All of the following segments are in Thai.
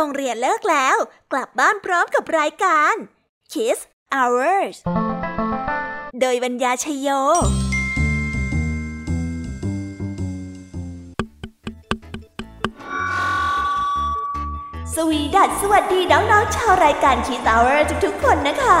โรงเรียนเลิกแล้ว กลับบ้านพร้อมกับรายการ Kiss Hours โดยบรรยาชยโยสวีดัสสวัสดีน้องๆชาวรายการ Kiss Hour ทุกๆคนนะคะ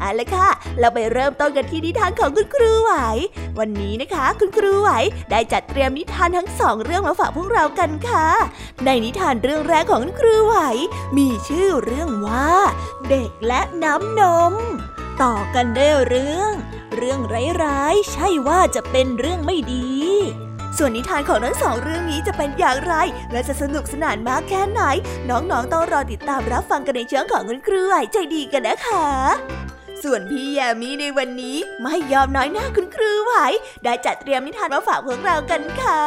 เอาละค่ะ เราไปเริ่มต้นกันที่นิทานของคุณครูไหว วันนี้นะคะ คุณครูไหวได้จัดเตรียมนิทานทั้งสองเรื่องมาฝากพวกเรากันค่ะ ในนิทานเรื่องแรกของคุณครูไหว มีชื่อเรื่องว่า เด็กและน้ำนม ต่อกันได้เรื่อง เรื่องร้ายๆ ใช่ว่าจะเป็นเรื่องไม่ดีส่วนนิทานของทั้งสองเรื่องนี้จะเป็นอย่างไร และจะสนุกสนานมากแค่ไหน น้องๆ ต้องรอติดตามรับฟังกันในเชิงของคุณครูไหวใจดีกันนะคะ ส่วนพี่แยมี่ในวันนี้ไม่ยอมน้อยหน้าคุณครูไหวได้จัดเตรียมนิทานมาฝากพวกเรากันค่ะ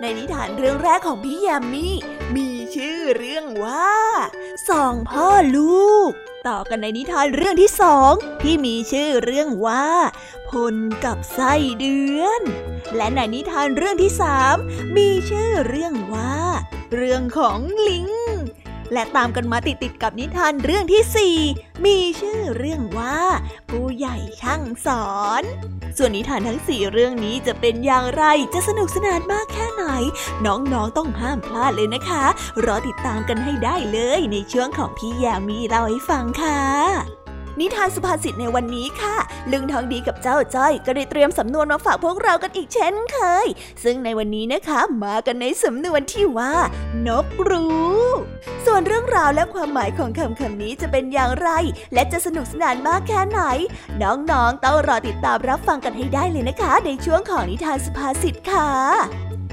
ในนิทานเรื่องแรกของพี่แยมี่มีชื่อเรื่องว่าสองพ่อลูก ต่อกันในนิทานเรื่องที่สองที่มีชื่อเรื่องว่าพลกับไส้เดือน และในนิทานเรื่องที่สามมีชื่อเรื่องว่า เรื่องของลิง และตามกันมาติดๆกับนิทานเรื่องที่สี่มีชื่อเรื่องว่า ผู้ใหญ่ช่างสอน ส่วนนิทานทั้งสี่เรื่องนี้จะเป็นอย่างไรจะสนุกสนานมากแค่ไหน น้องๆต้องห้ามพลาดเลยนะคะ รอติดตามกันให้ได้เลยในช่วงของพี่ยามีเล่าให้ฟังค่ะ นิทานสุภาษิตในวันนี้ค่ะลึงทองดีกับเจ้าจ้อย ก็ได้เตรียมสำนวนมาฝากพวกเรากันอีกเช่นเคย ซึ่งในวันนี้นะคะมากันในสำนวนที่ว่า นกรู้ ส่วนเรื่องราวและความหมายของคำคำนี้จะเป็นอย่างไร และจะสนุกสนานมากแค่ไหน น้องๆต้องรอติดตามรับฟังกันให้ได้เลยนะคะ ในช่วงของนิทานสุภาษิตค่ะ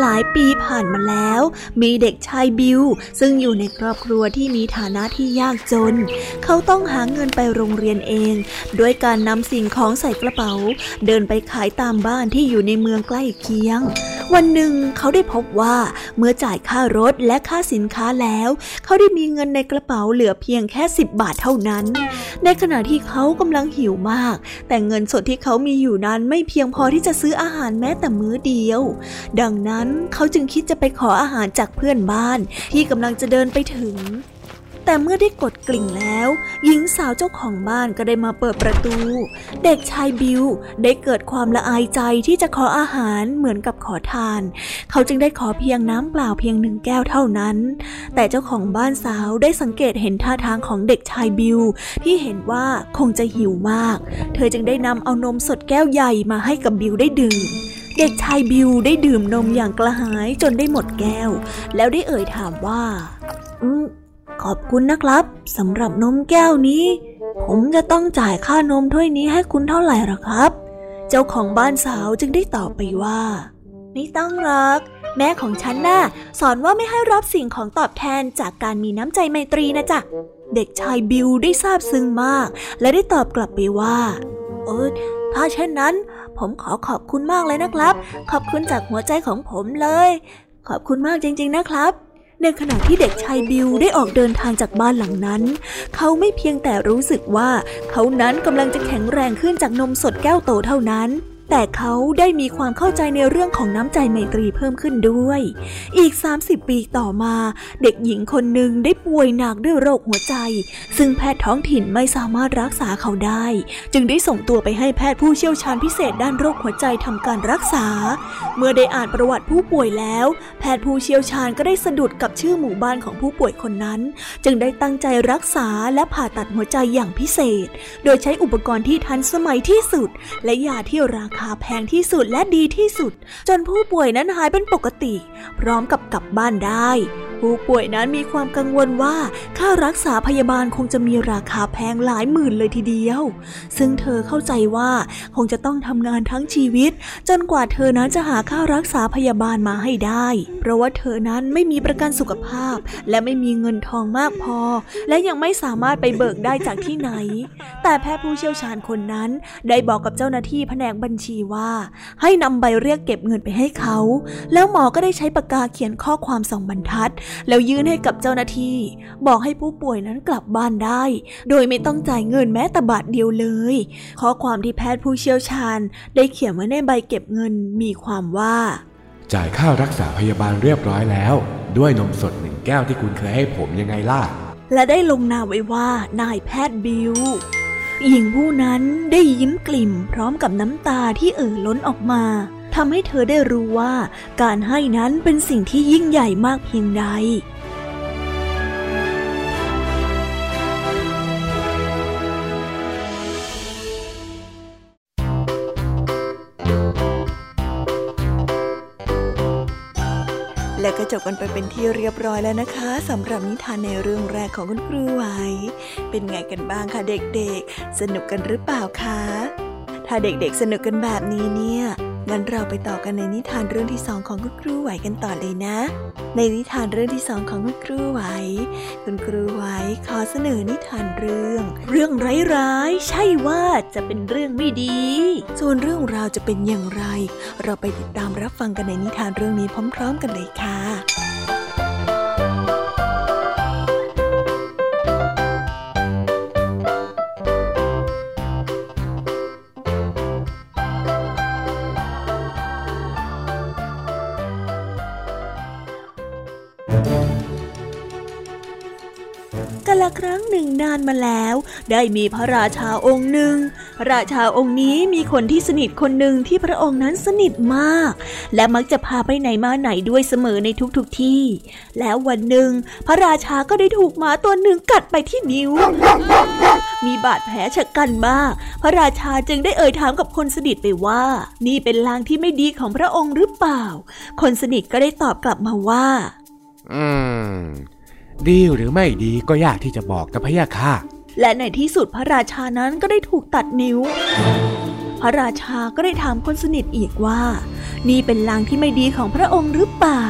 หลายปีผ่านมาแล้ว มีเด็กชายบิว ซึ่งอยู่ในครอบครัวที่มีฐานะที่ยากจน เขาต้องหาเงินไปโรงเรียนเอง ด้วยการนำสิ่งของใส่กระเป๋า เดินไปขายตามบ้านที่อยู่ในเมืองใกล้เคียง วันหนึ่งเขาได้พบว่าเมื่อจ่ายค่ารถและค่าสินค้าแล้ว เขาได้มีเงินในกระเป๋าเหลือเพียงแค่สิบบาทเท่านั้น ในขณะที่เขากำลังหิวมาก แต่เงินสดที่เขามีอยู่นั้นไม่เพียงพอที่จะซื้ออาหารแม้แต่มื้อเดียว ดังนั้นเขาจึงคิดจะไปขออาหารจากเพื่อนบ้านที่กำลังจะเดินไปถึง แต่เมื่อได้กดกลิ่งแล้ว หญิงสาวเจ้าของบ้านก็ได้มาเปิดประตู เด็กชายบิวได้เกิดความละอายใจที่จะขออาหารเหมือนกับขอทาน เขาจึงได้ขอเพียงน้ำเปล่าเพียงหนึ่งแก้วเท่านั้น แต่เจ้าของบ้านสาวได้สังเกตเห็นท่าทางของเด็กชายบิวที่เห็นว่าคงจะหิวมาก เธอจึงได้นำเอานมสดแก้วใหญ่มาให้กับบิวได้ดื่มเด็กชายบิวได้ดื่มนมอย่างกระหายจนได้หมดแก้ว แล้วได้เอ่ยถามว่า อืม ขอบคุณนะครับสำหรับนมแก้วนี้ ผมจะต้องจ่ายค่านมถ้วยนี้ให้คุณเท่าไหร่หรอครับ เจ้าของบ้านสาวจึงได้ตอบไปว่า ไม่ต้องหรอกแม่ของฉันน่ะสอนว่าไม่ให้รับสิ่งของตอบแทนจากการมีน้ำใจไมตรีนะจ๊ะเด็กชายบิวได้ซาบซึ้งมาก และได้ตอบกลับไปว่า เออถ้าเช่นนั้น ผมขอขอบคุณมากเลยนะครับ ขอบคุณจากหัวใจของผมเลย ขอบคุณมากจริง ๆนะครับ ในขณะที่เด็กชายบิวได้ออกเดินทางจากบ้านหลังนั้น เขาไม่เพียงแต่รู้สึกว่า เขานั้นกำลังจะแข็งแรงขึ้นจากนมสดแก้วโตเท่านั้น แต่เขาได้มีความเข้าใจในเรื่องของน้ำใจไมตรีเพิ่มขึ้นด้วย อีก 30 ปีต่อมา เด็กหญิงคนหนึ่งได้ป่วยหนักด้วยโรคหัวใจ ซึ่งแพทย์ท้องถิ่นไม่สามารถรักษาเขาได้ จึงได้ส่งตัวไปให้แพทย์ผู้เชี่ยวชาญพิเศษด้านโรคหัวใจทำการรักษา เมื่อได้อ่านประวัติผู้ป่วยแล้ว แพทย์ผู้เชี่ยวชาญก็ได้สะดุดกับชื่อหมู่บ้านของผู้ป่วยคนนั้น จึงได้ตั้งใจรักษาและผ่าตัดหัวใจอย่างพิเศษ โดยใช้อุปกรณ์ที่ทันสมัยที่สุด และยาที่ราคาแพงที่สุดและดีที่สุด จนผู้ป่วยนั้นหายเป็นปกติ พร้อมกับกลับบ้านได้ ผู้ป่วยนั้นมีความกังวลว่าค่ารักษาพยาบาลคงจะมีราคาแพงหลายหมื่นเลยทีเดียว ซึ่งเธอเข้าใจว่าคงจะต้องทำงานทั้งชีวิต จนกว่าเธอนั้นจะหาค่ารักษาพยาบาลมาให้ได้ เพราะว่าเธอนั้นไม่มีประกันสุขภาพ และไม่มีเงินทองมากพอ และยังไม่สามารถไปเบิกได้จากที่ไหน แต่แพทย์ผู้เชี่ยวชาญคนนั้นได้บอกกับเจ้าหน้าที่แผนกบัญชีว่า ให้นำใบเรียกเก็บเงินไปให้เขา แล้วหมอก็ได้ใช้ปากกาเขียนข้อความสองบรรทัดแล้วยื่นให้กับเจ้าหน้าที่ บอกให้ผู้ป่วยนั้นกลับบ้านได้ โดยไม่ต้องจ่ายเงินแม้แต่บาทเดียวเลย ข้อความที่แพทย์ผู้เชี่ยวชาญ ได้เขียนไว้ในใบเก็บเงินมีความว่า จ่ายค่ารักษาพยาบาลเรียบร้อยแล้ว ด้วยนมสดหนึ่งแก้วที่คุณเคยให้ผมยังไงล่ะ และได้ลงนามไว้ว่านายแพทย์บิวหญิงผู้นั้นได้ยิ้มกลิ่มพร้อมกับน้ำตาที่เอ่อล้นออกมา ทำให้เธอได้รู้ว่า การให้นั้นเป็นสิ่งที่ยิ่งใหญ่มากเพียงใดและก็จบกันไปเป็นที่เรียบร้อยแล้วนะคะสำหรับนิทานในเรื่องแรกของคุณครูไหว เป็นไงกันบ้างคะเด็กๆ สนุกกันหรือเปล่าคะ ถ้าเด็กๆสนุกกันแบบนี้เนี่ย งั้นเราไปต่อกันในนิทานเรื่องที่สองของคุณครูไหวกันต่อเลยนะ ในนิทานเรื่องที่สองของคุณครูไหว คุณครูไหวขอเสนอนิทานเรื่อง เรื่องร้ายๆใช่ว่าจะเป็นเรื่องไม่ดี ส่วนเรื่องราวจะเป็นอย่างไร เราไปติดตามรับฟังกันในนิทานเรื่องนี้พร้อม ๆ กันเลยค่ะ กาละครั้งหนึ่งนานมาแล้ว ได้มีพระราชาองค์หนึ่ง พระราชาองค์นี้มีคนที่สนิทคนหนึ่งที่พระองค์นั้นสนิทมาก และมักจะพาไปไหนมาไหนด้วยเสมอในทุกๆทที่ แล้ววันหนึ่ง พระราชาก็ได้ถูกหมาตัวหนึ่งกัดไปที่นิ้ว มีบาดแผลชะกันมาก พระราชาจึงได้เอ่ยถามกับคนสนิทไปว่า นี่เป็นลางที่ไม่ดีของพระองค์หรือเปล่า คนสนิทก็ได้ตอบกลับมาว่า อืม ดีหรือไม่ดีก็ยากที่จะบอกนะพะยะค่ะ และในที่สุดพระราชานั้นก็ได้ถูกตัดนิ้ว พระราชาก็ได้ถามคนสนิทอีกว่า นี่เป็นลางที่ไม่ดีของพระองค์หรือเปล่า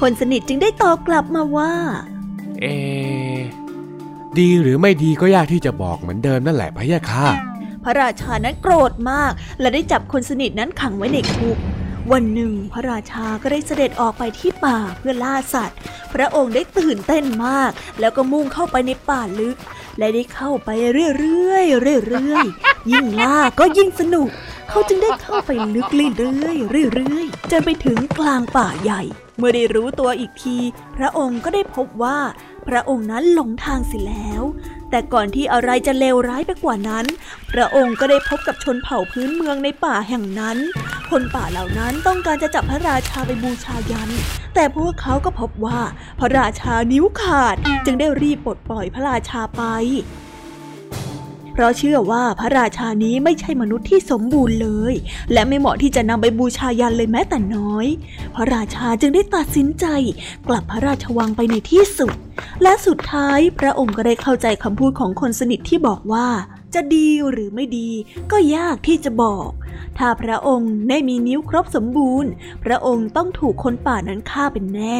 คนสนิทจึงได้ตอบกลับมาว่า เอ ดีหรือไม่ดีก็ยากที่จะบอกเหมือนเดิมนั่นแหละพะยะค่ะพระราชานั้นโกรธมาก และได้จับคนสนิทนั้นขังไว้ในคุก วันหนึ่งพระราชาก็ได้เสด็จออกไปที่ป่าเพื่อล่าสัตว์ พระองค์ได้ตื่นเต้นมาก แล้วก็มุ่งเข้าไปในป่าลึก และได้เข้าไปเรื่อยๆเรื่อยๆยิ่งล่าก็ยิ่งสนุก เขาจึงได้เข้าไปลึกเรื่อยๆเรื่อยๆจนไปถึงกลางป่าใหญ่ เมื่อได้รู้ตัวอีกที พระองค์ก็ได้พบว่า พระองค์นั้นหลงทางเสิแล้ว แต่ก่อนที่อะไรจะเลวร้ายไปกว่านั้น พระองค์ก็ได้พบกับชนเผ่าพื้นเมืองในป่าแห่งนั้น คนป่าเหล่านั้นต้องการจะจับพระราชาไปบูชายัน แต่พวกเขาก็พบว่า พระราชานิ้วขาด จึงได้รีบปลดปล่อยพระราชาไป เพราะเชื่อว่าพระราชานี้ไม่ใช่มนุษย์ที่สมบูรณ์เลย และไม่เหมาะที่จะนำไปบูชายันเลยแม้แต่น้อย พระราชาจึงได้ตัดสินใจ กลับพระราชวังไปในที่สุด และสุดท้ายพระองค์ก็ได้เข้าใจคำพูดของคนสนิทที่บอกว่า จะดีหรือไม่ดีก็ยากที่จะบอก ถ้าพระองค์ได้มีนิ้วครบสมบูรณ์ พระองค์ต้องถูกคนป่านั้นฆ่าเป็นแน่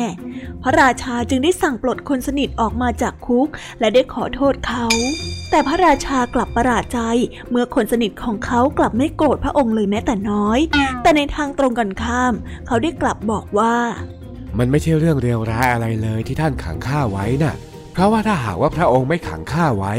พระราชาจึงได้สั่งปลดคนสนิทออกมาจากคุก และได้ขอโทษเขา แต่พระราชากลับประหลาดใจ เมื่อคนสนิทของเขากลับไม่โกรธพระองค์เลยแม้แต่น้อย แต่ในทางตรงกันข้าม เขาได้กลับบอกว่า มันไม่ใช่เรื่องเลวร้ายอะไรเลยที่ท่านขังข้าไว้น่ะ เพราะว่าถ้าหากว่าพระองค์ไม่ขังข้าไว้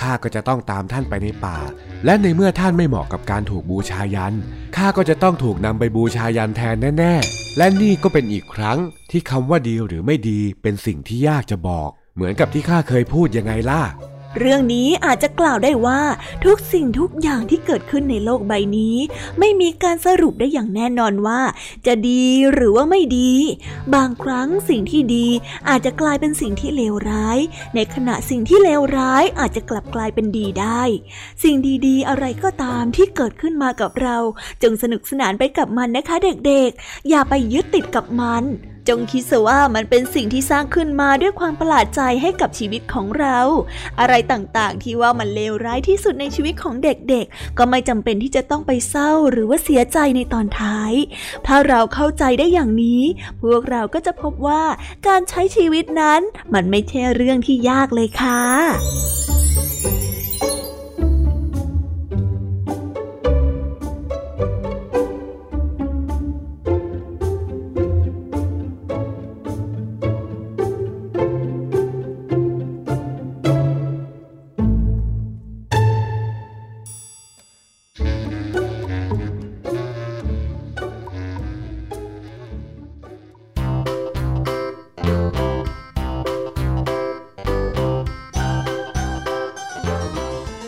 ข้าก็จะต้องตามท่านไปในป่า และในเมื่อท่านไม่เหมาะกับการถูกบูชายัน ข้าก็จะต้องถูกนำไปบูชายันแทนแน่ๆ และนี่ก็เป็นอีกครั้งที่คำว่าดีหรือไม่ดีเป็นสิ่งที่ยากจะบอก เหมือนกับที่ข้าเคยพูดยังไงล่ะ เรื่องนี้อาจจะกล่าวได้ว่าทุกสิ่งทุกอย่างที่เกิดขึ้นในโลกใบนี้ ไม่มีการสรุปได้อย่างแน่นอนว่า จะดีหรือว่าไม่ดี บางครั้งสิ่งที่ดีอาจจะกลายเป็นสิ่งที่เลวร้าย ในขณะสิ่งที่เลวร้ายอาจจะกลับกลายเป็นดีได้ สิ่งดีๆ อะไรก็ตามที่เกิดขึ้นมากับเรา จงสนุกสนานไปกับมันนะคะเด็กๆ อย่าไปยึดติดกับมัน จงคิดซะว่ามันเป็นสิ่งที่สร้างขึ้นมาด้วยความประหลาดใจให้กับชีวิตของเรา อะไรต่างๆ ที่ว่ามันเลวร้ายที่สุดในชีวิตของเด็กๆ ก็ไม่จำเป็นที่จะต้องไปเศร้าหรือว่าเสียใจในตอนท้าย ถ้าเราเข้าใจได้อย่างนี้ พวกเราก็จะพบว่าการใช้ชีวิตนั้นมันไม่ใช่เรื่องที่ยากเลยค่ะ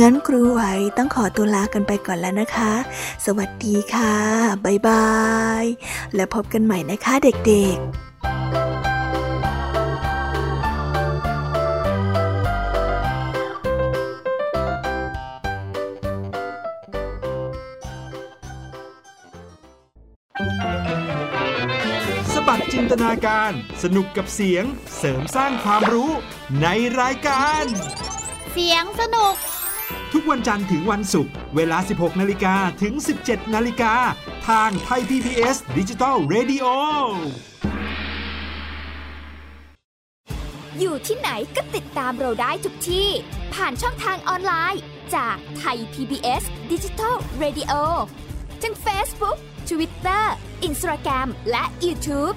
งั้นครูไหวต้องขอตัวลากันไปก่อนแล้วนะคะ สวัสดีค่ะบ๊ายบาย แล้วพบกันใหม่นะคะเด็กๆสบัดจินตนาการสนุกกับเสียงเสริมสร้างความรู้ในรายการ เสียงสนุก ทุกวันจันทร์ถึงวันศุกร์เวลา 16 นาฬิกาถึง 17 นาฬิกา ทางไทย PPS ดิจิตอล Radio อยู่ที่ไหนก็ติดตามเราได้ทุกที่ ผ่านช่องทางออนไลน์ จากไทย PBS Digital Radio ทั้ง Facebook Twitter Instagram และ YouTube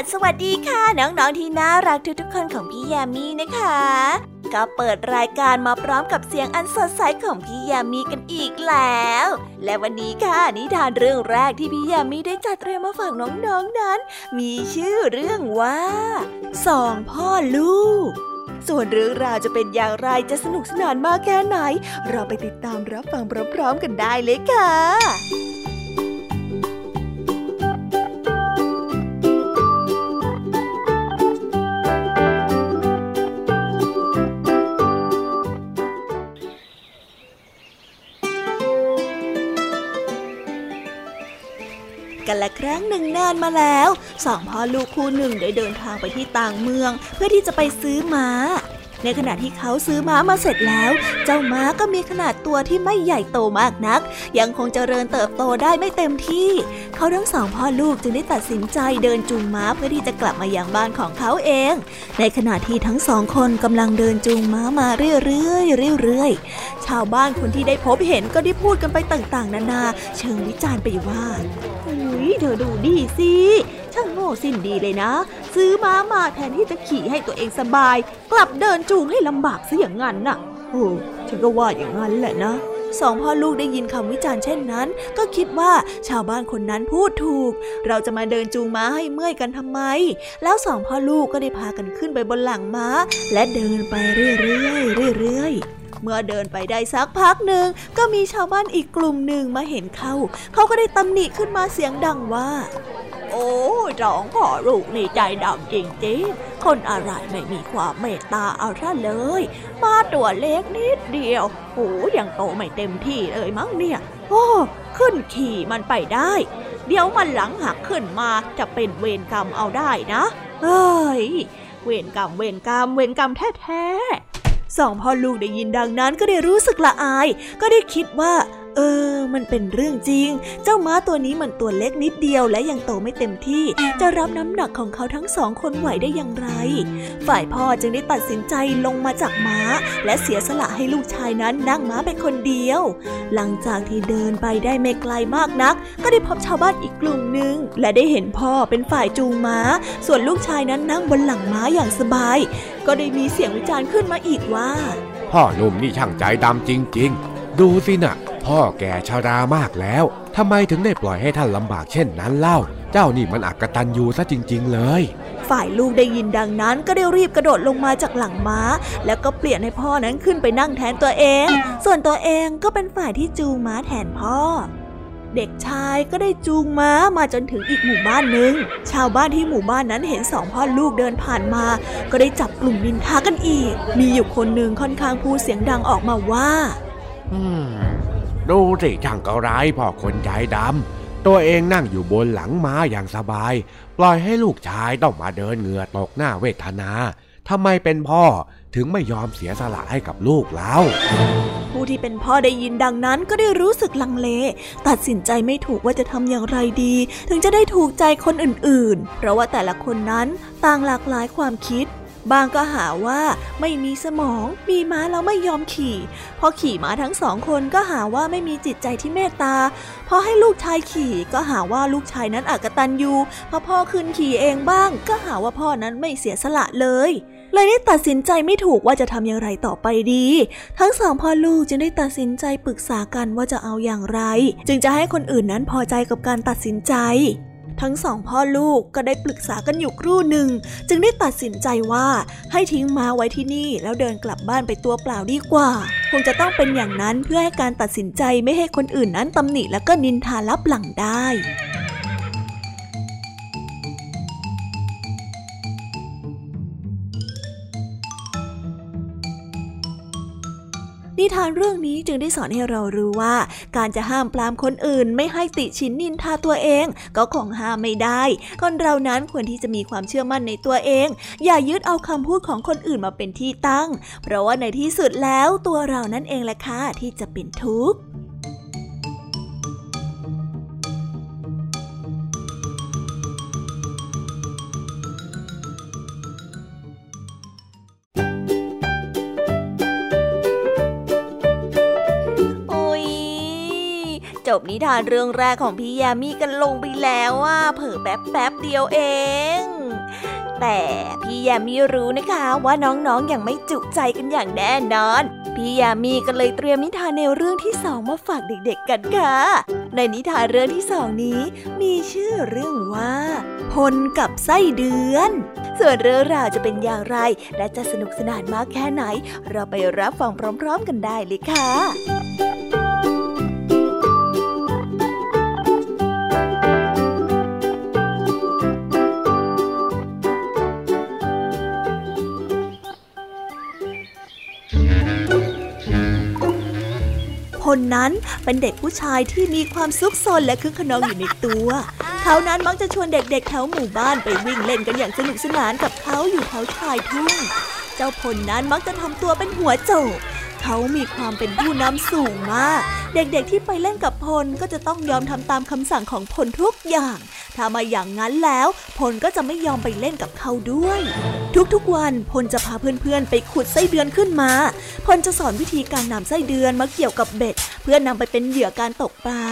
สวัสวัสดีค่ะ น้องๆที่น่ารักทุกๆคนของพี่แยมมี่นะคะ ก็เปิดรายการมาพร้อมกับเสียงอันสดใสของพี่ยมมี่กันอีกแล้ว และวันนี้ค่ะนิทานเรื่องแรกที่พี่ยมมี่ได้จัดเตรียมมาฝากน้องๆนนั้น มีชื่อเรื่องว่าสองพ่อลูก ส่วนเรื่องราวจะเป็นอย่างไรจะสนุกสนานมากแค่ไหน เราไปติดตามรับฟังพร้อมๆกันได้เลยค่ะ ละครั้งหนึ่งนานมาแล้ว สองพ่อลูกคู่หนึ่งได้เดินทางไปที่ต่างเมือง เพื่อที่จะไปซื้อม้า ในขณะที่เขาซื้อม้ามาเสร็จแล้ว เจ้าม้าก็มีขนาดตัวที่ไม่ใหญ่โตมากนัก ยังคงเจริญเติบโตได้ไม่เต็มที่ เขาทั้งสองพ่อลูกจึงได้ตัดสินใจเดินจูงม้าเพื่อที่จะกลับมายังบ้านของเขาเอง ในขณะที่ทั้งสองคนกำลังเดินจูงม้ามาเรื่อยๆเรื่อยๆชาวบ้านคนที่ได้พบเห็นก็ได้พูดกันไปต่างๆ นานา เชิงวิจารณ์ไปว่าอุ้ยเธอดูดีสิ ช่างโง่สิ้นดีเลยนะ ซื้อม้ามาแทนที่จะขี่ให้ตัวเองสบาย กลับเดินจูงให้ลำบากซะอย่างนั้นน่ะโอ้ฉันก็ว่าอย่างนั้นแหละนะสองพ่อลูกได้ยินคำวิจารณ์เช่นนั้น ก็คิดว่าชาวบ้านคนนั้นพูดถูก เราจะมาเดินจูงม้าให้เมื่อยกันทำไม แล้วสองพ่อลูกก็ได้พากันขึ้นไปบนหลังม้า และเดินไปเรื่อยๆเรื่อยๆเมื่อเดินไปได้สักพักหนึ่ง ก็มีชาวบ้านอีกกลุ่มหนึ่งมาเห็นเขา เขาก็ได้ตำหนิขึ้นมาเสียงดังว่า โอ้สองพ่อลูกนี่ใจดำจริงๆ คนอะไรไม่มีความเมตตาเอาซะเลย มาตัวเล็กนิดเดียวโอ้ยังโตไม่เต็มที่เลยมั้งเนี่ย โอ้ขึ้นขี่มันไปได้ เดี๋ยวมันหลังหักขึ้นมาจะเป็นเวรกรรมเอาได้นะเฮ้ยเวรกรรมเวรกรรมเวรกรรมแท้ๆสองพ่อลูกได้ยินดังนั้นก็ได้รู้สึกละอาย ก็ได้คิดว่า เออ มันเป็นเรื่องจริง เจ้าม้าตัวนี้มันตัวเล็กนิดเดียวและยังโตไม่เต็มที่ จะรับน้ำหนักของเขาทั้งสองคนไหวได้อย่างไร ฝ่ายพ่อจึงได้ตัดสินใจลงมาจากม้า และเสียสละให้ลูกชายนั้นนั่งม้าไปคนเดียว หลังจากที่เดินไปได้ไม่ไกลมากนัก ก็ได้พบชาวบ้านอีกกลุ่มหนึ่งและได้เห็นพ่อเป็นฝ่ายจูงม้า ส่วนลูกชายนั้นนั่งบนหลังม้าอย่างสบาย ก็ได้มีเสียงวิจารณ์ขึ้นมาอีกว่า พ่อหนุ่มนี่ช่างใจดำจริง ๆ ดูสินะ พ่อแก่ชรามากแล้วทำไมถึงได้ปล่อยให้ท่านลำบากเช่นนั้นเล่า เจ้านี่มันอักตันยูซะจริง ๆ เลย ฝ่ายลูกได้ยินดังนั้นก็ได้รีบกระโดดลงมาจากหลังม้า แล้วก็เปลี่ยนให้พ่อนั้นขึ้นไปนั่งแทนตัวเอง ส่วนตัวเองก็เป็นฝ่ายที่จูงม้าแทนพ่อเด็กชายก็ได้จูงม้ามาจนถึงอีกหมู่บ้านหนึ่ง ชาวบ้านที่หมู่บ้านนั้นเห็นสองพ่อลูกเดินผ่านมา ก็ได้จับกลุ่มนินทากันอีก มีอยู่คนหนึ่งค่อนข้างพูดเสียงดังออกมาว่า อืม ดูสิช่างก็ร้ายพ่อคนใจดำตัวเองนั่งอยู่บนหลังม้าอย่างสบาย ปล่อยให้ลูกชายต้องมาเดินเหงื่อตกหน้าเวทนาทำไมเป็นพ่อถึงไม่ยอมเสียสละให้กับลูกแล้ว ผู้ที่เป็นพ่อได้ยินดังนั้นก็ได้รู้สึกลังเล ตัดสินใจไม่ถูกว่าจะทำอย่างไรดี ถึงจะได้ถูกใจคนอื่นๆ เพราะว่าแต่ละคนนั้นต่างหลากหลายความคิด บางก็หาว่าไม่มีสมอง มีม้าแล้วไม่ยอมขี่ พอขี่ม้าทั้งสองคนก็หาว่าไม่มีจิตใจที่เมตตา พอให้ลูกชายขี่ก็หาว่าลูกชายนั้นอากตันยูพอพ่อขึ้นขี่เองบ้าง ก็หาว่าพ่อนั้นไม่เสียสละเลยเลยได้ตัดสินใจไม่ถูกว่าจะทำอย่างไรต่อไปดี ทั้งสองพ่อลูกจึงได้ตัดสินใจปรึกษากันว่าจะเอาอย่างไร จึงจะให้คนอื่นนั้นพอใจกับการตัดสินใจ ทั้งสองพ่อลูกก็ได้ปรึกษากันอยู่ครู่หนึ่ง จึงได้ตัดสินใจว่าให้ทิ้งม้าไว้ที่นี่แล้วเดินกลับบ้านไปตัวเปล่าดีกว่า คงจะต้องเป็นอย่างนั้นเพื่อให้การตัดสินใจไม่ให้คนอื่นนั้นตำหนิและก็นินทาลับหลังได้านเรื่องนี้จึงได้สอนให้เรารู้ว่า การจะห้ามปรามคนอื่น ไม่ให้ติชินนินทาตัวเอง ก็คงห้ามไม่ได้ คนเรานั้นควรที่จะมีความเชื่อมั่นในตัวเอง อย่ายึดเอาคำพูดของคนอื่นมาเป็นที่ตั้ง เพราะว่าในที่สุดแล้วตัวเรานั่นเองแหละค่ะที่จะเป็นทุกข์ จบนิทานเรื่องแรกของพี่ยามีกันลงไปแล้วว่าเผิ่แป๊บแป๊บเดียวเอง แต่พี่ยามีรู้นะคะว่าน้องๆออย่างไม่จุใจกันอย่างแน่นอน พี่ยามีก็เลยเตรียมนิทานแนวเรื่องที่สองมาฝากเด็กๆกันค่ะ ในนิทานเรื่องที่สองนี้ มีชื่อเรื่องว่าพลกับไส้เดือน ส่วนเรื่องราวจะเป็นอย่างไร และจะสนุกสนานมากแค่ไหน เราไปรับฟังพร้อม ๆ กันได้เลยค่ะ คนนั้นเป็นเด็กผู้ชายที่มีความซุกซนและคึกขนองอยู่ในตัว เขานั้นมักจะชวนเด็กๆแถวหมู่บ้านไปวิ่งเล่นกันอย่างสนุกสนานกับเขาอยู่แถวชายทุ่ง เจ้าพลนั้นมักจะทำตัวเป็นหัวโจก เขามีความเป็นผู้นำสูงมาก เด็กๆที่ไปเล่นกับพลก็จะต้องยอมทำตามคำสั่งของพลทุกอย่าง ถ้ามาอย่างนั้นแล้ว พลก็จะไม่ยอมไปเล่นกับเขาด้วย ทุกๆวันพลจะพาเพื่อนๆ ไปขุดไส้เดือนขึ้นมา พลจะสอนวิธีการนำไส้เดือนมาเกี่ยวกับเบ็ด เพื่อนำไปเป็นเหยื่อการตกปลา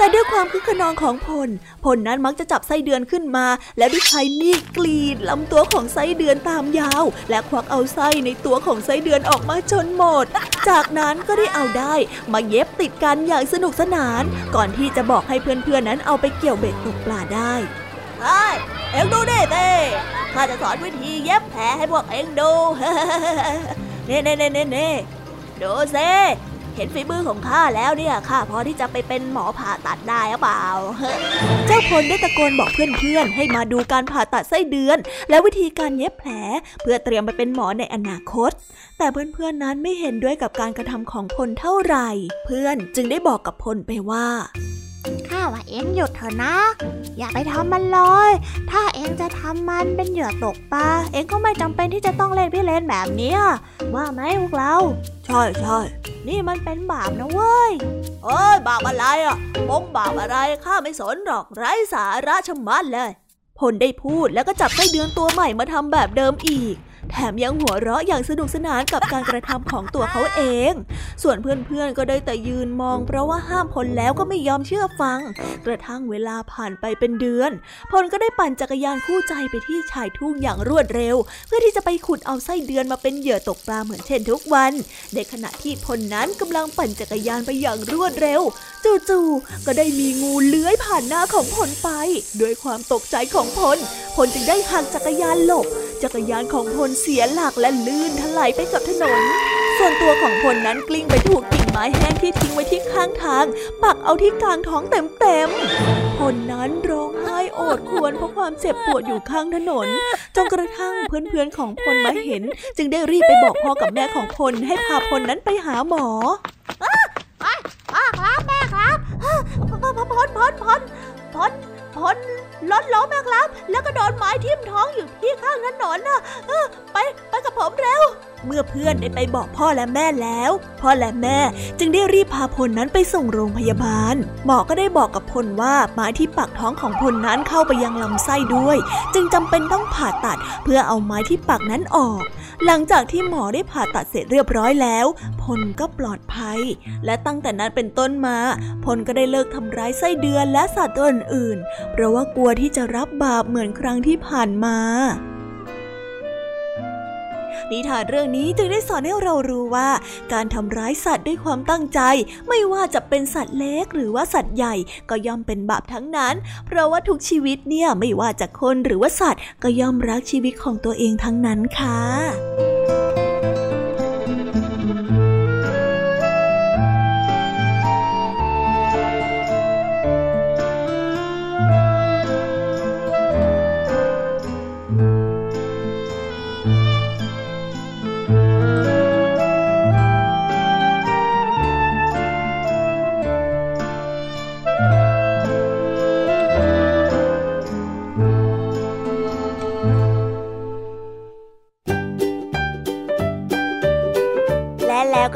แต่ด้วยความคึกขนองของพล พลนั้นมักจะจับไส้เดือนขึ้นมา แล้วด้วยใช้มีดกรีดลำตัวของไส้เดือนตามยาว และควักเอาไส้ในตัวของไส้เดือนออกมาจนหมด จากนั้นก็ได้เอาได้มาเย็บติดกันอย่างสนุกสนาน ก่อนที่จะบอกให้เพื่อนๆนั้นเอาไปเกี่ยวเบ็ดตกปลาได้เฮ้เอ็งดูดิเต้ข้าจะสอนวิธีเย็บแผลให้พวกเอ็งดูเน่เน่เน่เน่เน่ดูซิเห็นฝีมือของข้าแล้วเนี่ยข้าพอที่จะไปเป็นหมอผ่าตัดได้หรือเปล่า เจ้าพลได้ตะโกนบอกเพื่อนๆ ให้มาดูการผ่าตัดไส้เดือน และวิธีการเย็บแผล เพื่อเตรียมไปเป็นหมอในอนาคต แต่เพื่อนๆนั้นไม่เห็นด้วยกับการกระทำของพลเท่าไหร่ เพื่อนจึงได้บอกกับพลไปว่า ว่าเอ็งหยุดเถอะนะ อย่าไปทำมันเลย ถ้าเอ็งจะทำมันเป็นเหยื่อตกปลาเอ็งก็ไม่จำเป็นที่จะต้องเล่นพี่เลนแบบนี้ว่าไหมพวกเรา ใช่ใช่นี่มันเป็นบาปนะเว้ยเอ้ยบาปอะไรอะปงบาปอะไรข้าไม่สนหรอกไร้สาระชะมัดเลยพลได้พูดแล้วก็จับไส้เดือนตัวใหม่มาทำแบบเดิมอีก แถมยังหัวเราะอย่างสนุกสนานกับการกระทำของตัวเขาเอง ส่วนเพื่อนๆก็ได้แต่ยืนมอง เพราะว่าห้ามพลแล้วก็ไม่ยอมเชื่อฟัง กระทั่งเวลาผ่านไปเป็นเดือน พลก็ได้ปั่นจักรยานคู่ใจไปที่ชายทุ่งอย่างรวดเร็ว เพื่อที่จะไปขุดเอาไส้เดือนมาเป็นเหยื่อตกปลาเหมือนเช่นทุกวัน ในขณะที่พลนั้นกำลังปั่นจักรยานไปอย่างรวดเร็ว จู่ๆก็ได้มีงูเลื้อยผ่านหน้าของพลไป ด้วยความตกใจของพลพลจึงได้หักจักรยานหลบ จักรยานของพลเสียหลักและลื่นถลายไปกับถนน ส่วนตัวของพลนั้นกลิ้งไปถูกกิ่งไม้แห้งที่ทิ้งไว้ที่ข้างทาง ปักเอาที่กลางท้องเต็มๆพลนั้นร้องไห้โอดครวญเพราะความเจ็บปวดอยู่ข้างถนน จนกระทั่งเพื่อนๆของพลมาเห็น จึงได้รีบไปบอกพ่อกับแม่ของพลให้พาพลนั้นไปหาหมอพ่อครับแม่ครับพลพลพลพลพลพล รถล้มนะครับ แล้วก็โดนไม้ทิ่มท้องอยู่ที่ข้างถนนน่ะไปไปกับผมเร็ว เมื่อเพื่อนได้ไปบอกพ่อและแม่แล้ว พ่อและแม่จึงได้รีบพาพลนั้นไปส่งโรงพยาบาล หมอก็ได้บอกกับพลว่าไม้ที่ปักท้องของพลนั้นเข้าไปยังลำไส้ด้วย จึงจำเป็นต้องผ่าตัดเพื่อเอาไม้ที่ปักนั้นออก หลังจากที่หมอได้ผ่าตัดเสร็จเรียบร้อยแล้ว พลก็ปลอดภัย และตั้งแต่นั้นเป็นต้นมา พลก็ได้เลิกทำร้ายไส้เดือนและสัตว์ตัวอื่นๆเพราะว่ากลัวที่จะรับบาปเหมือนครั้งที่ผ่านมา นิทานเรื่องนี้จึงได้สอนให้เรารู้ว่า การทำร้ายสัตว์ด้วยความตั้งใจ ไม่ว่าจะเป็นสัตว์เล็กหรือว่าสัตว์ใหญ่ก็ย่อมเป็นบาปทั้งนั้น เพราะว่าทุกชีวิตเนี่ยไม่ว่าจะคนหรือว่าสัตว์ ก็ย่อมรักชีวิตของตัวเองทั้งนั้นค่ะ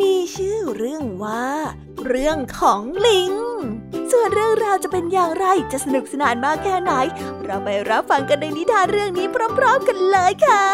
มีชื่อเรื่องว่า เรื่องของลิง ส่วนเรื่องราวจะเป็นอย่างไรจะสนุกสนานมากแค่ไหน เราไปรับฟังกันในนิทานเรื่องนี้พร้อม ๆ กันเลยค่ะ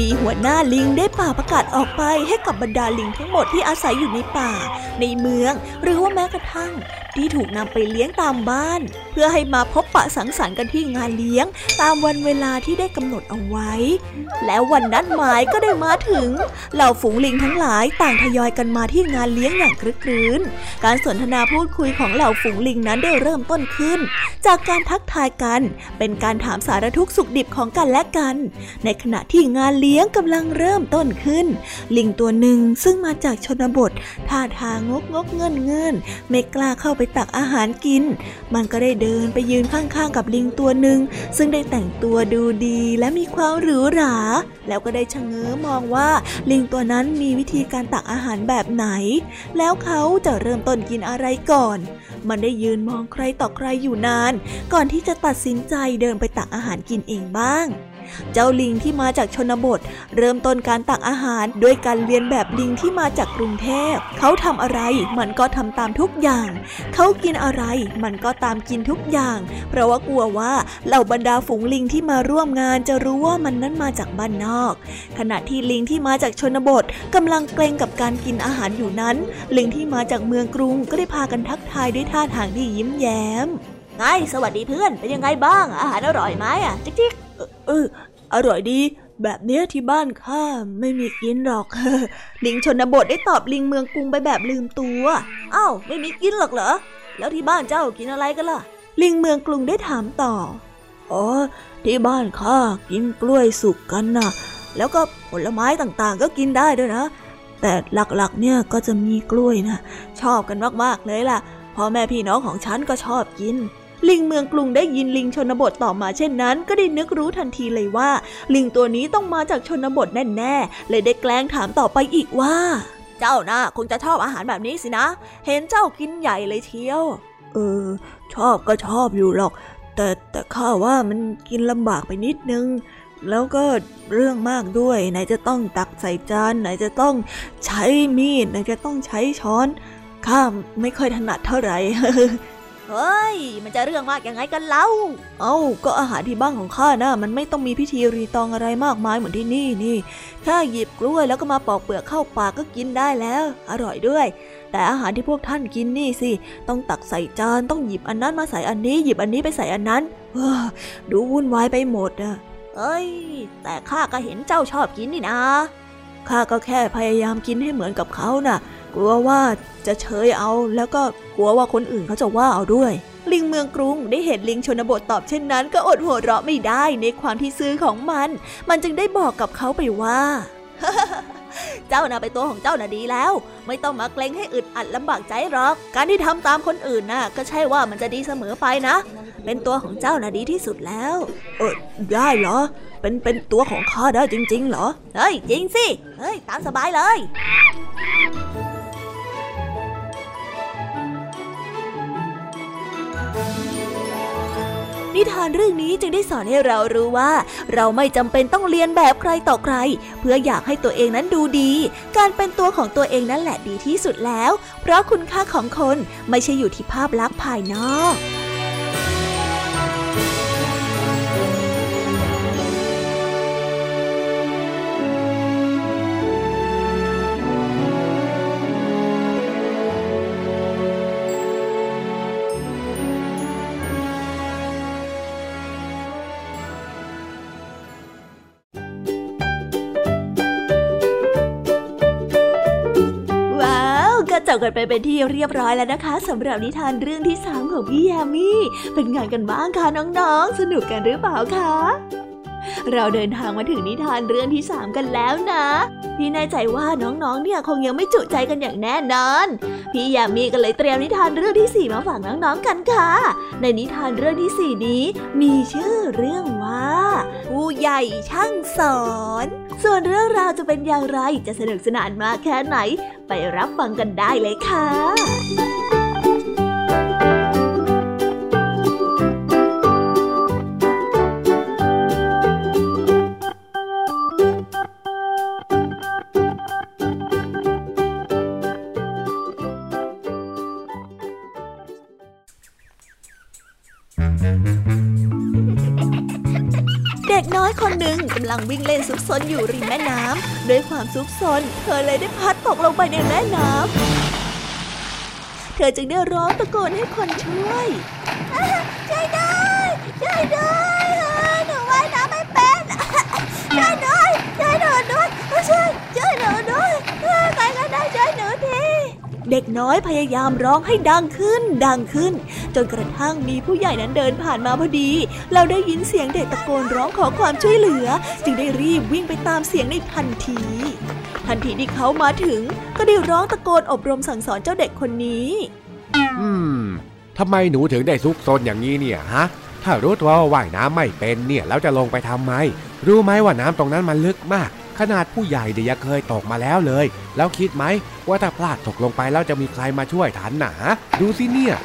มีหัวหน้าลิงได้ป่าประกาศออกไปให้กับบรรดาลิงทั้งหมดที่อาศัยอยู่ในป่า ในเมือง หรือว่าแม้กระทั่ง ที่ถูกนำไปเลี้ยงตามบ้าน เพื่อให้มาพบปะสังสรรค์กันที่งานเลี้ยง ตามวันเวลาที่ได้กำหนดเอาไว้ แล้ววันนัดหมายก็ได้มาถึง เหล่าฝูงลิงทั้งหลายต่างทยอยกันมาที่งานเลี้ยงอย่างคลึกครื้น การสนทนาพูดคุยของเหล่าฝูงลิงนั้นได้เริ่มต้นขึ้น จากการทักทายกัน เป็นการถามสารทุกข์สุขดิบของกันและกัน ในขณะที่งานเลี้ยงกำลังเริ่มต้นขึ้น ลิงตัวหนึ่งซึ่งมาจากชนบทท่าทางงกงกเงินเงินไม่กล้าเข้าไปตักอาหารกิน มันก็ได้เดินไปยืนข้างๆกับลิงตัวหนึ่งซึ่งได้แต่งตัวดูดีและมีความหรูหรา แล้วก็ได้ชะเง้อมองว่าลิงตัวนั้นมีวิธีการตักอาหารแบบไหน แล้วเขาจะเริ่มต้นกินอะไรก่อน มันได้ยืนมองใครต่อใครอยู่นาน ก่อนที่จะตัดสินใจเดินไปตักอาหารกินเองบ้าง เจ้าลิงที่มาจากชนบท เริ่มต้นการตักอาหารด้วยการเรียนแบบลิงที่มาจากกรุงเทพ เขาทำอะไรมันก็ทำตามทุกอย่าง เขากินอะไรมันก็ตามกินทุกอย่าง เพราะว่ากลัวว่าเหล่าบรรดาฝูงลิงที่มาร่วมงานจะรู้ว่ามันนั้นมาจากบ้านนอก ขณะที่ลิงที่มาจากชนบทกำลังเกรงกับการกินอาหารอยู่นั้น ลิงที่มาจากเมืองกรุงก็ได้พากันทักทายด้วยท่าทางที่ยิ้มแย้ม ไง สวัสดีเพื่อน เป็นยังไงบ้าง อาหารอร่อยไหมอะ จิ๊กจิ๊ก เอออร่อยดี แบบเนี้ยที่บ้านข้าไม่มีกินหรอก ลิงชนบทได้ตอบลิงเมืองกรุงไปแบบลืมตัวอ้าวไม่มีกินหรอกเหรอ แล้วที่บ้านเจ้ากินอะไรกันล่ะ ลิงเมืองกรุงได้ถามต่อ อ๋อ ที่บ้านข้ากินกล้วยสุกกันนะแล้วก็ผลไม้ต่างๆ ก็กินได้ด้วยนะ แต่หลักๆ เนี่ยก็จะมีกล้วยนะ ชอบกันมากๆเลยล่ะพ่อแม่พี่น้องของฉันก็ชอบกิน ลิงเมืองกรุงได้ยินลิงชนบทต่อมาเช่นนั้น ก็ได้นึกรู้ทันทีเลยว่า ลิงตัวนี้ต้องมาจากชนบทแน่ๆ เลยได้แกล้งถามต่อไปอีกว่า เจ้านะคงจะชอบอาหารแบบนี้สินะ เห็นเจ้ากินใหญ่เลยเทียว เออ ชอบก็ชอบอยู่หรอก แต่แต่ข้าว่ามันกินลำบากไปนิดนึงแล้วก็เรื่องมากด้วย ไหนจะต้องตักใส่จาน ไหนจะต้องใช้มีด ไหนจะต้องใช้ช้อน ข้าไม่ค่อยถนัดเท่าไหร่ เฮ้ย มันจะเรื่องมากยังไงกันเล่า เอ้า ก็อาหารที่บ้านของข้านะ มันไม่ต้องมีพิธีรีตองอะไรมากมายเหมือนที่นี่นี่ แค่หยิบกล้วยแล้วก็มาปอกเปลือกเข้าปากก็กินได้แล้ว อร่อยด้วย แต่อาหารที่พวกท่านกินนี่สิ ต้องตักใส่จาน ต้องหยิบอันนั้นมาใส่อันนี้ หยิบอันนี้ไปใส่อันนั้นดูวุ่นวายไปหมดอะเอ้ย แต่ข้าก็เห็นเจ้าชอบกินนี่นะ ข้าก็แค่พยายามกินให้เหมือนกับเขานะ่ะ กลัวว่าจะเฉยเอา แล้วก็กลัวว่าคนอื่นเขาจะว่าเอาด้วย ลิงเมืองกรุงได้เห็นลิงชนบทตอบเช่นนั้น ก็อดหัวเราะไม่ได้ในความที่ซื่อของมัน มันจึงได้บอกกับเขาไปว่า เจ้าน่ะเป็นตัวของเจ้าน่ะดีแล้ว ไม่ต้องมาเกรงให้อึดอัดลำบากใจหรอก การที่ทำตามคนอื่นน่ะ ก็ใช่ว่ามันจะดีเสมอไปนะ เป็นตัวของเจ้าน่ะดีที่สุดแล้ว เออได้เหรอเป็นเป็นตัวของข้าได้จริง ๆ เหรอ เฮ้ย จริงสิ เฮ้ย ตามสบายเลย นิทานเรื่องนี้จึงได้สอนให้เรารู้ว่า เราไม่จำเป็นต้องเรียนแบบใครต่อใคร เพื่ออยากให้ตัวเองนั้นดูดี การเป็นตัวของตัวเองนั่นแหละดีที่สุดแล้ว เพราะคุณค่าของคนไม่ใช่อยู่ที่ภาพลักษณ์ภายนอก บกันไปเป็นที่เรียบร้อยแล้วนะคะสำหรับนิทานเรื่องที่สามของพี่แยมมี่เป็นไงกันบ้างคะน้องๆ สนุกกันหรือเปล่าคะ เราเดินทางมาถึงนิทานเรื่องที่สามกันแล้วนะ พี่แน่ใจว่าน้องๆ เนี่ยคงยังไม่จุใจกันอย่างแน่นอน พี่ยามีก็เลยเตรียมนิทานเรื่องที่สี่มาฝากน้องๆ กันค่ะ ในนิทานเรื่องที่สี่นี้ มีชื่อเรื่องว่า ผู้ใหญ่ช่างสอน ส่วนเรื่องราวจะเป็นอย่างไรจะสนุกสนานมากแค่ไหน ไปรับฟังกันได้เลยค่ะำลังวิ่งเล่นซุกซนอยู่ริมแม่น้ำด้วยความซุกซนเธอเลยได้พัดตกลงไปในแม่น้ำเธอจึงได้ร้องตะโกนให้คนช่วยช่วยด้วยช่วยด้วยหนูว่ายน้ำไม่เป็นช่วยด้วยช่วยหนูด้วยช่วยช่วยหนูด้วยใครก็ได้ช่วยหนูทีเด็กน้อยพยายามร้องให้ดังขึ้น ดังขึ้น จนกระ ทั่งมีผู้ใหญ่นั้นเดินผ่านมาพอดี เราได้ยินเสียงเด็กตะโกนร้องขอความช่วยเหลือ จึงได้รีบวิ่งไปตามเสียงในทันทีทันทีที่เขามาถึง ก็ได้ร้องตะโกนอบรมสั่งสอนเจ้าเด็กคนนี้ อืมทำไมหนูถึงได้ซุกซนอย่างนี้เนี่ยฮะ ถ้ารู้ตัวว่าว่ายน้ำไม่เป็นเนี่ยแล้วจะลงไปทำไม รู้ไหมว่าน้ำตรงนั้นมันลึกมาก ขนาดผู้ใหญ่เดียเคยตกมาแล้วเลย แล้วคิดไหมว่าถ้าพลาดตกลงไปแล้วจะมีใครมาช่วยทันหนา ดูสิเนี่ย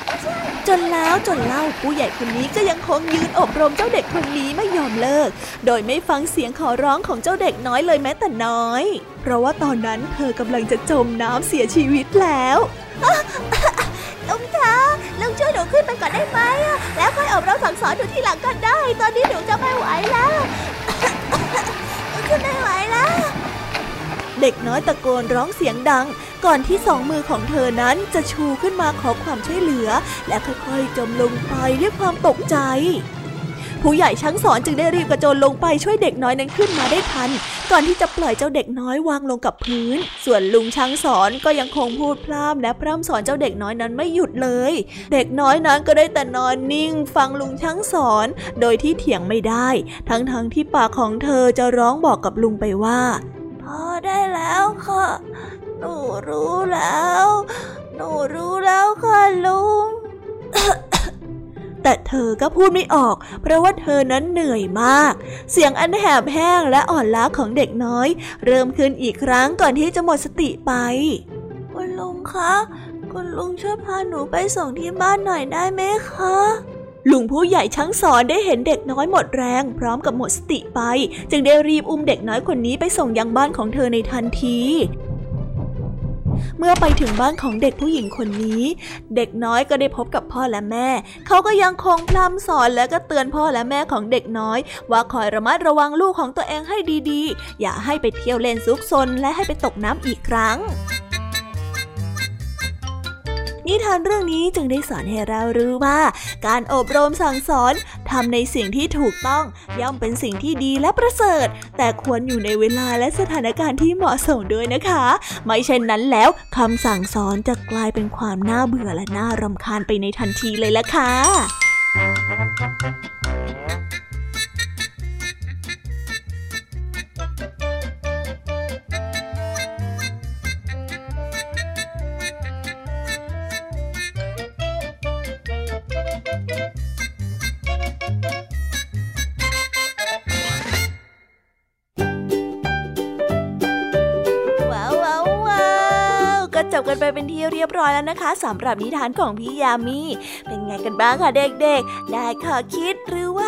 จนแล้วจนเล่าผู้ใหญ่คนนี้ก็ยังคงยืนอบรมเจ้าเด็กคนนี้ไม่ยอมเลิก โดยไม่ฟังเสียงขอร้องของเจ้าเด็กน้อยเลยแม้แต่น้อย เพราะว่าตอนนั้นเธอกำลังจะจมน้ำเสียชีวิตแล้วลุงคะลุงช่วยหนูขึ้นไปก่อนได้ไหมแล้วค่อยอบรมสั่งสอนหนูทีหลังก็ได้ ตอนนี้หนูจะไม่ไหวแล้ว ขึ้นไม่ไหวแล้ว เด็กน้อยตะโกนร้องเสียงดัง ก่อนที่สองมือของเธอนั้นจะชูขึ้นมาขอความช่วยเหลือ และค่อยๆจมลงไปด้วยความตกใจ ผู้ใหญ่ชั้งสอนจึงได้รีบกระโจนลงไปช่วยเด็กน้อยนั้นขึ้นมาได้ทัน ก่อนที่จะปล่อยเจ้าเด็กน้อยวางลงกับพื้น ส่วนลุงช้างสอนก็ยังคงพูดพร่ำและพร่ำสอนเจ้าเด็กน้อยนั้นไม่หยุดเลย เด็กน้อยนั้นก็ได้แต่นอนนิ่ง ฟังลุงช้างสอน โดยที่เถียงไม่ได้ ทั้งๆทที่ปากของเธอจะร้องบอกกับลุงไปว่าพอได้แล้วค่ะ หนูรู้แล้ว หนูรู้แล้วค่ะลุง แต่เธอก็พูดไม่ออก เพราะว่าเธอนั้นเหนื่อยมาก เสียงอันแหบแห้งและอ่อนล้าของเด็กน้อย เริ่มขึ้นอีกครั้งก่อนที่จะหมดสติไป คุณลุงคะ คุณลุงช่วยพาหนูไปส่งที่บ้านหน่อยได้ไหมคะลุงผู้ใหญ่ชั้งสอนได้เห็นเด็กน้อยหมดแรง พร้อมกับหมดสติไป จึงได้รีบอุ้มเด็กน้อยคนนี้ไปส่งยังบ้านของเธอในทันที เมื่อไปถึงบ้านของเด็กผู้หญิงคนนี้ เด็กน้อยก็ได้พบกับพ่อและแม่ เขาก็ยังคงพร่ำสอนและก็เตือนพ่อและแม่ของเด็กน้อย ว่าคอยระมัดระวังลูกของตัวเองให้ดีๆ อย่าให้ไปเที่ยวเล่นซุกซนและให้ไปตกน้ำอีกครั้ง นิทานเรื่องนี้จึงได้สอนให้เรารู้ว่า การอบรมสั่งสอนทำในสิ่งที่ถูกต้องย่อมเป็นสิ่งที่ดีและประเสริฐ แต่ควรอยู่ในเวลาและสถานการณ์ที่เหมาะสมด้วยนะคะ ไม่เช่นนั้นแล้วคำสั่งสอนจะกลายเป็นความน่าเบื่อและน่ารำคาญไปในทันทีเลยละค่ะ เป็นที่เรียบร้อยแล้วนะคะสำหรับนิทานของพี่ยามีเป็นไงกันบ้างคะเด็กๆ ได้ข้อคิดหรือ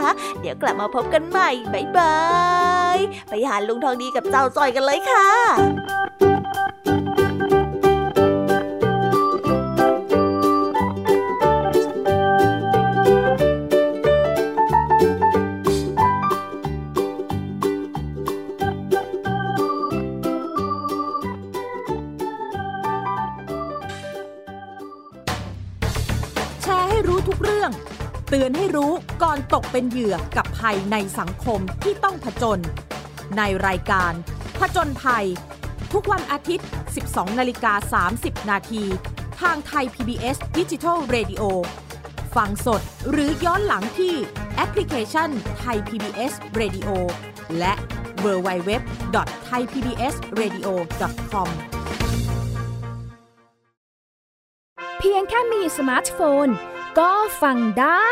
ะเดี๋ยวกลับมาพบกันใหม่บ๊ายบาย ไปหาลุงทองดีกับเจ้าจอยกันเลยค่ะ รู้ก่อนตกเป็นเหยื่อกับภัยในสังคมที่ต้องผจญในรายการ ผจญภัย ทุกวันอาทิตย์ 12 นาฬิกา 30 นาทีทางไทย PBS Digital Radio ฟังสดหรือย้อนหลังที่แอปพลิเคชันไทย PBS Radio และ w w w t h a i PBS Radio com เพียงแค่มีสมาร์ทโฟน ก็ฟังได้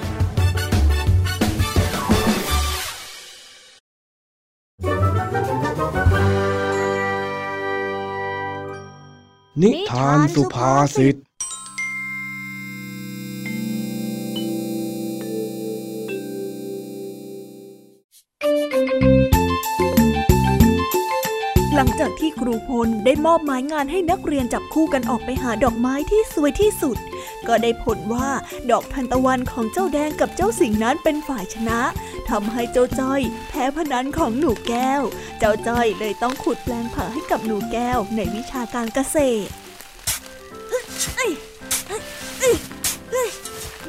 นิทานสุภาษิต หลังจากที่ครูพลได้มอบหมายงานให้นักเรียนจับคู่กันออกไปหาดอกไม้ที่สวยที่สุด ก็ได้ผลว่าดอกทันตะวันของเจ้าแดงกับเจ้าสิงนั้นเป็นฝ่ายชนะทำให้เจ้าจ้อยแพ้พนันของหนูแก้ว เจ้าจ้อยเลยต้องขุดแปลงผักให้กับหนูแก้วในวิชาการเกษตร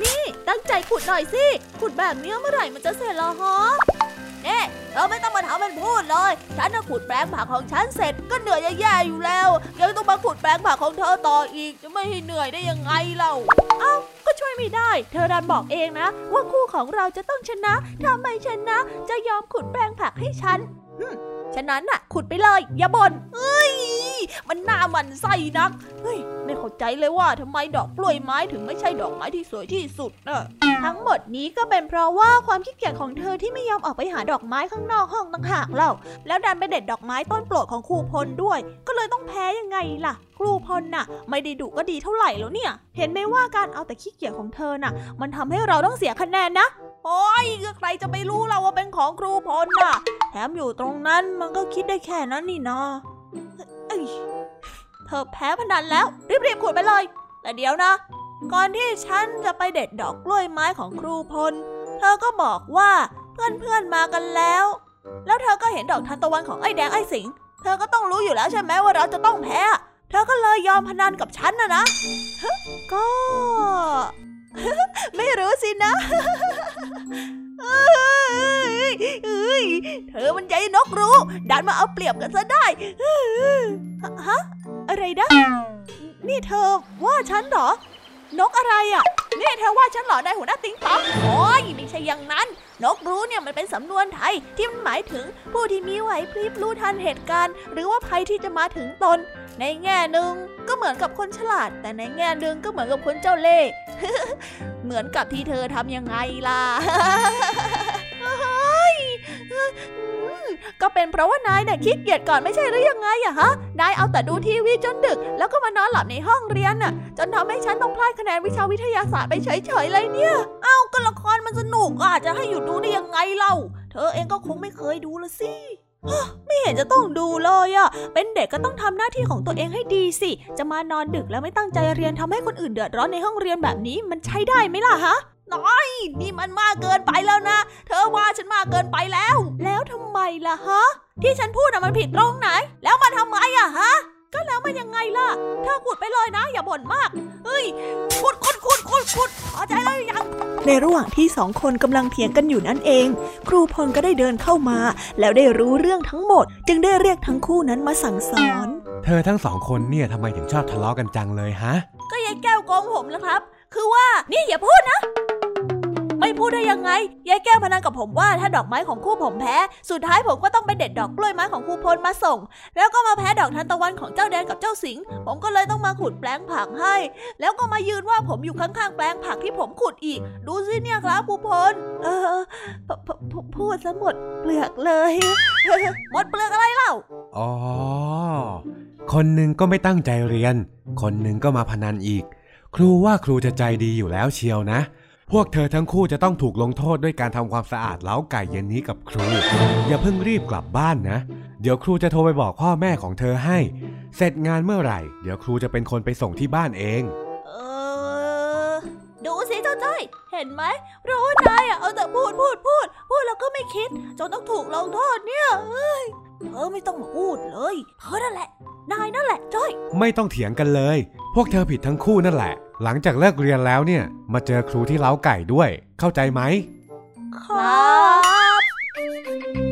นี่ตั้งใจขุดหน่อยสิ ขุดแบบนี้เมื่อไหร่มันจะเสร็จแล้วฮะเน่ เธอไม่ต้องมาถามันพูดเลย ฉันน่ะขุดแปลงผักของฉันเสร็จก็เหนื่อยแย่ๆอยู่แล้ว ยังต้องมาขุดแปลงผักของเธอต่ออีก จะไม่ให้เหนื่อยได้ยังไงเล่า เอ้า ก็ช่วยไม่ได้ เธอรันบอกเองนะ ว่าคู่ของเราจะต้องชนะ ทำไมชนะ จะยอมขุดแปลงผักให้ฉัน ฉะนั้นน่ะ ขุดไปเลย อย่าบน่นเอ้ย มันน่ามันไส้นัก เฮ้ย ไม่เข้าใจเลยว่าทำไมดอกกล้วยไม้ถึงไม่ใช่ดอกไม้ที่สวยที่สุดน่ะทั้งหมดนี้ก็เป็นเพราะว่าความขี้เกียจของเธอที่ไม่ยอมออกไปหาดอกไม้ข้างนอกห้องต่างหากเล่า แล้วดันไปเด็ดดอกไม้ต้นโปรดของครูพลด้วย ก็เลยต้องแพ้ยังไงล่ะ ครูพลน่ะ ไม่ได้ดุก็ดีเท่าไหร่แล้วเนี่ย เห็นไหมว่าการเอาแต่ขี้เกียจของเธอน่ะ มันทำให้เราต้องเสียคะแนนนะ โอ้ยใครจะไปรู้เราว่าเป็นของครูพลน่ะ แถมอยู่ตรงนั้นมันก็คิดได้แค่นั้นนี่นาเอ้ยเธอแพ้พนันแล้ว รีบๆขุดไปเลย แต่เดี๋ยวนะ ก่อนที่ฉันจะไปเด็ดดอกกล้วยไม้ของครูพล เธอก็บอกว่าเพื่อนๆมากันแล้ว แล้วเธอก็เห็นดอกทานตะวันของไอ้แดงไอ้สิง เธอก็ต้องรู้อยู่แล้วใช่ไหมว่าเราจะต้องแพ้ เธอก็เลยยอมพนันกับฉันนะนะก็ ไม่รู้สินะเอ้ยเธอมันใจนกรู้ ดันมาเอาเปรียบกันซะได้ฮะฮะอะไรนะ นี่เธอว่าฉันเหรอ นกอะไรอะ นี่เธอว่าฉันหล่อได้หัวหน้าติ๊งต๊องโอ้ยไม่ใช่อย่างนั้น นกรู้เนี่ยมันเป็นสำนวนไทยที่มันหมายถึงผู้ที่มีไหวพริบรู้ทันเหตุการณ์ หรือว่าภัยที่จะมาถึงตน ในแง่หนึ่งก็เหมือนกับคนฉลาด แต่ในแง่หนึ่งก็เหมือนกับคนเจ้าเล่ห์เหมือนกับที่เธอทำยังไงล่ะ ก็เป็นเพราะว่านายเนี่ยขี้เกียจก่อนไม่ใช่หรือยังไงอะฮะ นายเอาแต่ดูทีวีจนดึก แล้วก็มานอนหลับในห้องเรียนน่ะ จนทำให้ฉันต้องพลาดคะแนนวิชาวิทยาศาสตร์ไปเฉยๆเลยเนี่ย เอ้าก็ละครมันสนุกอะจะให้หยุดดูได้ยังไงเล่า เธอเองก็คงไม่เคยดูละสิไม่เห็นจะต้องดูเลยอะเป็นเด็กก็ต้องทำหน้าที่ของตัวเองให้ดีสิ จะมานอนดึกแล้วไม่ตั้งใจเรียนทำให้คนอื่นเดือดร้อนในห้องเรียนแบบนี้มันใช้ได้ไหมล่ะฮะ น้อยนี่มันมากเกินไปแล้วนะ เธอว่าฉันมากเกินไปแล้ว แล้วทำไมล่ะฮะ ที่ฉันพูดอะมันผิดตรงไหน แล้วมันทำไมอะฮะ ก็แล้วมันยังไงล่ะ เธอขุดไปเลยนะ อย่าบ่นมาก เฮ้ยขุดขุดขุดขุดขุดพอใจแล้วหรือยังในระหว่างที่สองคนกำลังเถียงกันอยู่นั่นเอง ครูพลก็ได้เดินเข้ามา แล้วได้รู้เรื่องทั้งหมด จึงได้เรียกทั้งคู่นั้นมาสั่งสอน เธอทั้งสองคนเนี่ยทำไมถึงชอบทะเลาะกันจังเลยฮะ ก็ยายแก้วโกงผมนะครับ คือว่านี่อย่าพูดนะ ไม่พูดได้ยังไง ยายแก้วพนันกับผมว่าถ้าดอกไม้ของคู่ผมแพ้ สุดท้ายผมก็ต้องไปเด็ดดอกกล้วยไม้ของครูพลมาส่ง แล้วก็มาแพ้ดอกทานตะวันของเจ้าแดงกับเจ้าสิงห์ ผมก็เลยต้องมาขุดแปลงผักให้ แล้วก็มายืนว่าผมอยู่ข้างๆแปลงผักที่ผมขุดอีก ดูสิเนี่ยครับครูพล เออพพพพูดซะหมดเปลือกเลย หมดเปลือกอะไรเล่า อ๋อ คนหนึ่งก็ไม่ตั้งใจเรียน คนหนึ่งก็มาพนันอีก ครูว่าครูจะใจดีอยู่แล้วเชียวนะ พพวกเธอทั้งคู่จะต้องถูกลงโทษด้วยการทำความสะอาดเล้าไก่เย็นนี้กับครู อย่าเพิ่งรีบกลับบ้านนะ เดี๋ยวครูจะโทรไปบอกพ่อแม่ของเธอให้ เสร็จงานเมื่อไหร่ เดี๋ยวครูจะเป็นคนไปส่งที่บ้านเองเออดูสิเจ้าจ้อยเห็นไหมเพราะว่านายอะเอาแต่พูดพูดพูด พูดแล้วก็ไม่คิด จนต้องถูกลงโทษเนี่ยเอ้ยเธอไม่ต้องมาพูดเลย เธอนั่นแหละ นายนั่นแหละจ้อย ไม่ต้องเถียงกันเลย พวกเธอผิดทั้งคู่นั่นแหละ หลังจากเลิกเรียนแล้วเนี่ย มาเจอครูที่เล้าไก่ด้วย เข้าใจไหม ครับ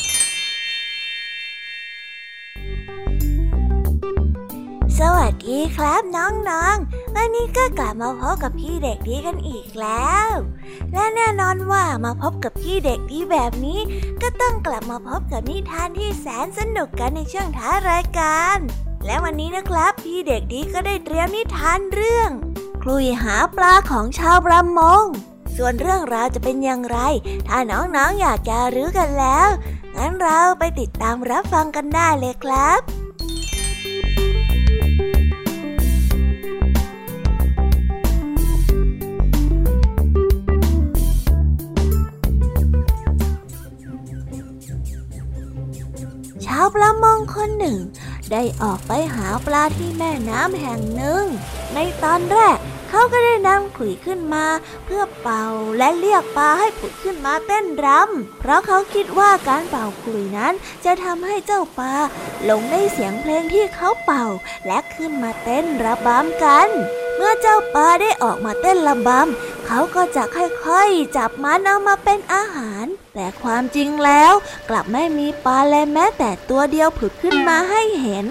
สวัสดีครับน้องๆ วันนี้ก็กลับมาพบกับพี่เด็กดีกันอีกแล้ว และแน่นอนว่ามาพบกับพี่เด็กดีแบบนี้ ก็ต้องกลับมาพบกับนิทานที่แสนสนุกกันในช่วงท้ายรายการ และวันนี้นะครับ พี่เด็กดีก็ได้เตรียมนิทานเรื่องคลุยหาปลาของชาวประมง ส่วนเรื่องราวจะเป็นอย่างไร ถ้าน้องๆอยากจะรู้กันแล้ว งั้นเราไปติดตามรับฟังกันได้เลยครับาวประมงคนหนึ่ง ได้ออกไปหาปลาที่แม่น้ำแห่งหนึ่ง ในตอนแรกเขาก็ได้นำขลุ่ยขึ้นมา เพื่อเป่าและเรียกปลาให้ผุดขึ้นมาเต้นรำเพราะเขาคิดว่าการเป่าขลุ่ยนั้นจะทำให้เจ้าปลาหลงในเสียงเพลงที่เขาเป่า และขึ้นมาเต้นระบำกัน เมื่อเจ้าปลาได้ออกมาเต้นระบำ เขาก็จะค่อยๆ จับมันเอามาเป็นอาหาร แต่ความจริงแล้วกลับไม่มีปลาเลยแม้แต่ตัวเดียวผุดขึ้นมาให้เห็น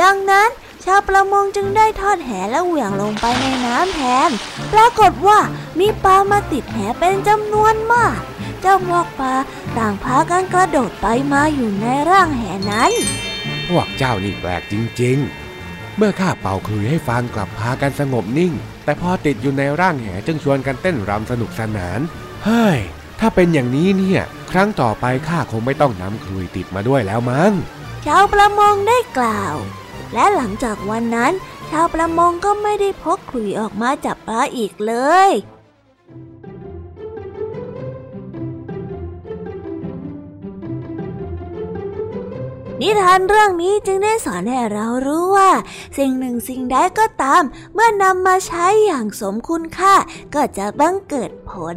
ดังนั้นชาวประมงจึงได้ทอดแหและเหวี่ยงลงไปในน้ำแทน ปรากฏว่ามีปลามาติดแหเป็นจำนวนมาก เจ้าพวกปลาต่างพากันกระโดดไปมาอยู่ในร่างแหนั้น พวกเจ้านี่แปลกจริง ๆ เมื่อข้าเป่าคลุยให้ฟังกลับพากันสงบนิ่ง แต่พอติดอยู่ในร่างแหจึงชวนกันเต้นรำสนุกสนาน เฮ้ย ถ้าเป็นอย่างนี้เนี่ย ครั้งต่อไปข้าคงไม่ต้องนำคลุยติดมาด้วยแล้วมั้ง ชาวประมงได้กล่าว และหลังจากวันนั้น ชาวประมงก็ไม่ได้พกขลุยออกมาจับปลาอีกเลย นิทานเรื่องนี้จึงได้สอนให้เรารู้ว่า สิ่งหนึ่งสิ่งใดก็ตาม เมื่อนำมาใช้อย่างสมคุณค่าก็จะบังเกิดผล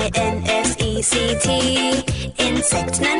I N S E C T. Insect Man